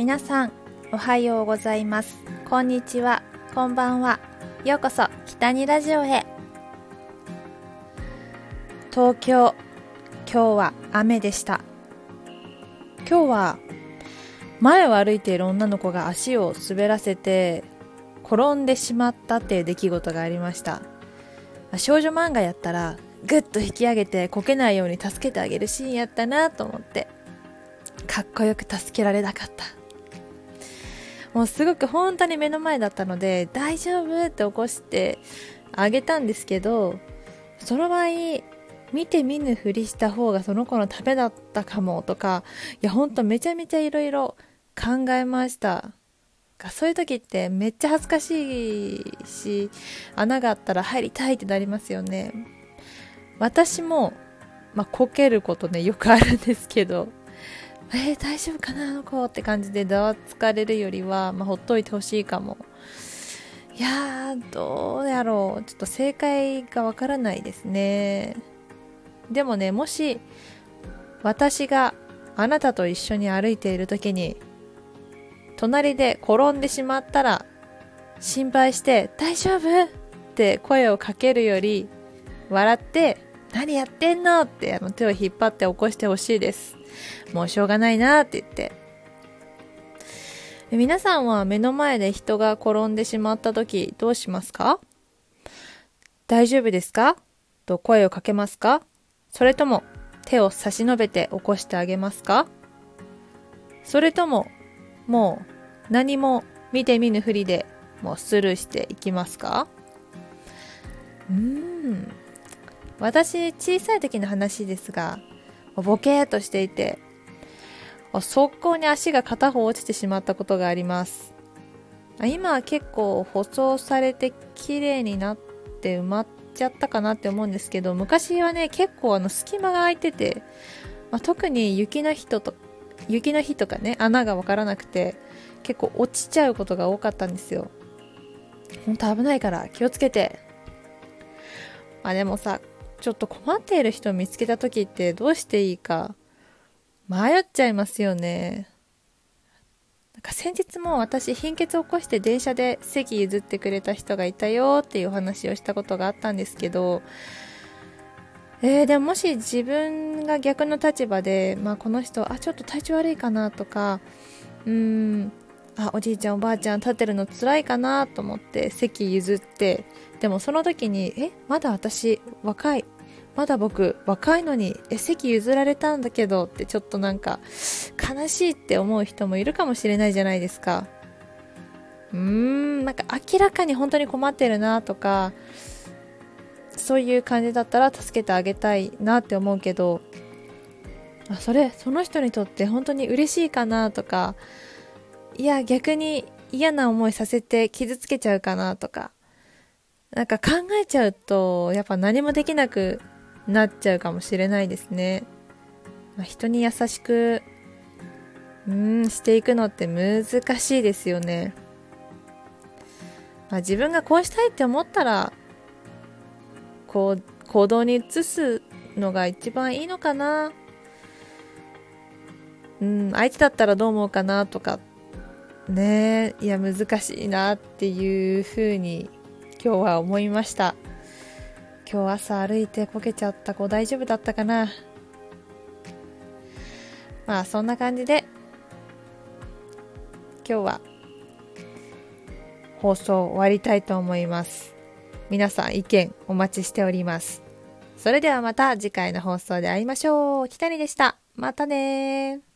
皆さんおはようございます。こんにちは。こんばんは。ようこそ北にラジオへ。東京今日は雨でした。今日は前を歩いている女の子が足を滑らせて転んでしまったっていう出来事がありました。少女漫画やったらぐっと引き上げてこけないように助けてあげるシーンやったなと思ってかっこよく助けられなかった。もうすごく本当に目の前だったので大丈夫って起こしてあげたんですけどその場合見て見ぬふりした方がその子のためだったかもとかいやほんとめちゃめちゃいろいろ考えました。そういう時ってめっちゃ恥ずかしいし穴があったら入りたいってなりますよね。私もまあこけることねよくあるんですけど。えー、大丈夫かなあの子って感じでざわつかれるよりは、まあ、ほっといてほしいかもいやーどうやろうちょっと正解がわからないですねでもねもし私があなたと一緒に歩いている時に隣で転んでしまったら心配して「大丈夫?」って声をかけるより笑って「何やってんの?」ってあの手を引っ張って起こしてほしいですもうしょうがないなって言って皆さんは目の前で人が転んでしまった時どうしますか大丈夫ですか？と声をかけますかそれとも手を差し伸べて起こしてあげますかそれとももう何も見て見ぬふりでもうスルーしていきますかうーん。私小さい時の話ですがボケーとしていて速攻に足が片方落ちてしまったことがあります。今は結構舗装されて綺麗になって埋まっちゃったかなって思うんですけど昔はね結構あの隙間が空いてて、まあ、特に雪の日と雪の日とかね穴が分からなくて結構落ちちゃうことが多かったんですよ。ほんと危ないから気をつけて。まあでもさちょっと困っている人を見つけた時ってどうしていいか迷っちゃいますよね。なんか先日も私貧血を起こして電車で席譲ってくれた人がいたよっていうお話をしたことがあったんですけどえー、でももし自分が逆の立場で、まあ、この人あちょっと体調悪いかなとかうーんあおじいちゃんおばあちゃん立てるの辛いかなと思って席譲ってでもその時にえまだ私若いまだ僕若いのにえ席譲られたんだけどってちょっとなんか悲しいって思う人もいるかもしれないじゃないですか。うーんなんか明らかに本当に困ってるなとかそういう感じだったら助けてあげたいなって思うけどあそれその人にとって本当に嬉しいかなとかいや逆に嫌な思いさせて傷つけちゃうかなとか。なんか考えちゃうとやっぱ何もできなくなっちゃうかもしれないですね、まあ、人に優しくうんしていくのって難しいですよね、まあ、自分がこうしたいって思ったらこう行動に移すのが一番いいのかな。うん相手だったらどう思うかなとか。ね。いや難しいなっていうふうに今日は思いました。今日朝歩いてこけちゃった子大丈夫だったかな。まあそんな感じで今日は放送終わりたいと思います。皆さん意見お待ちしております。それではまた次回の放送で会いましょう。きたりでした。またね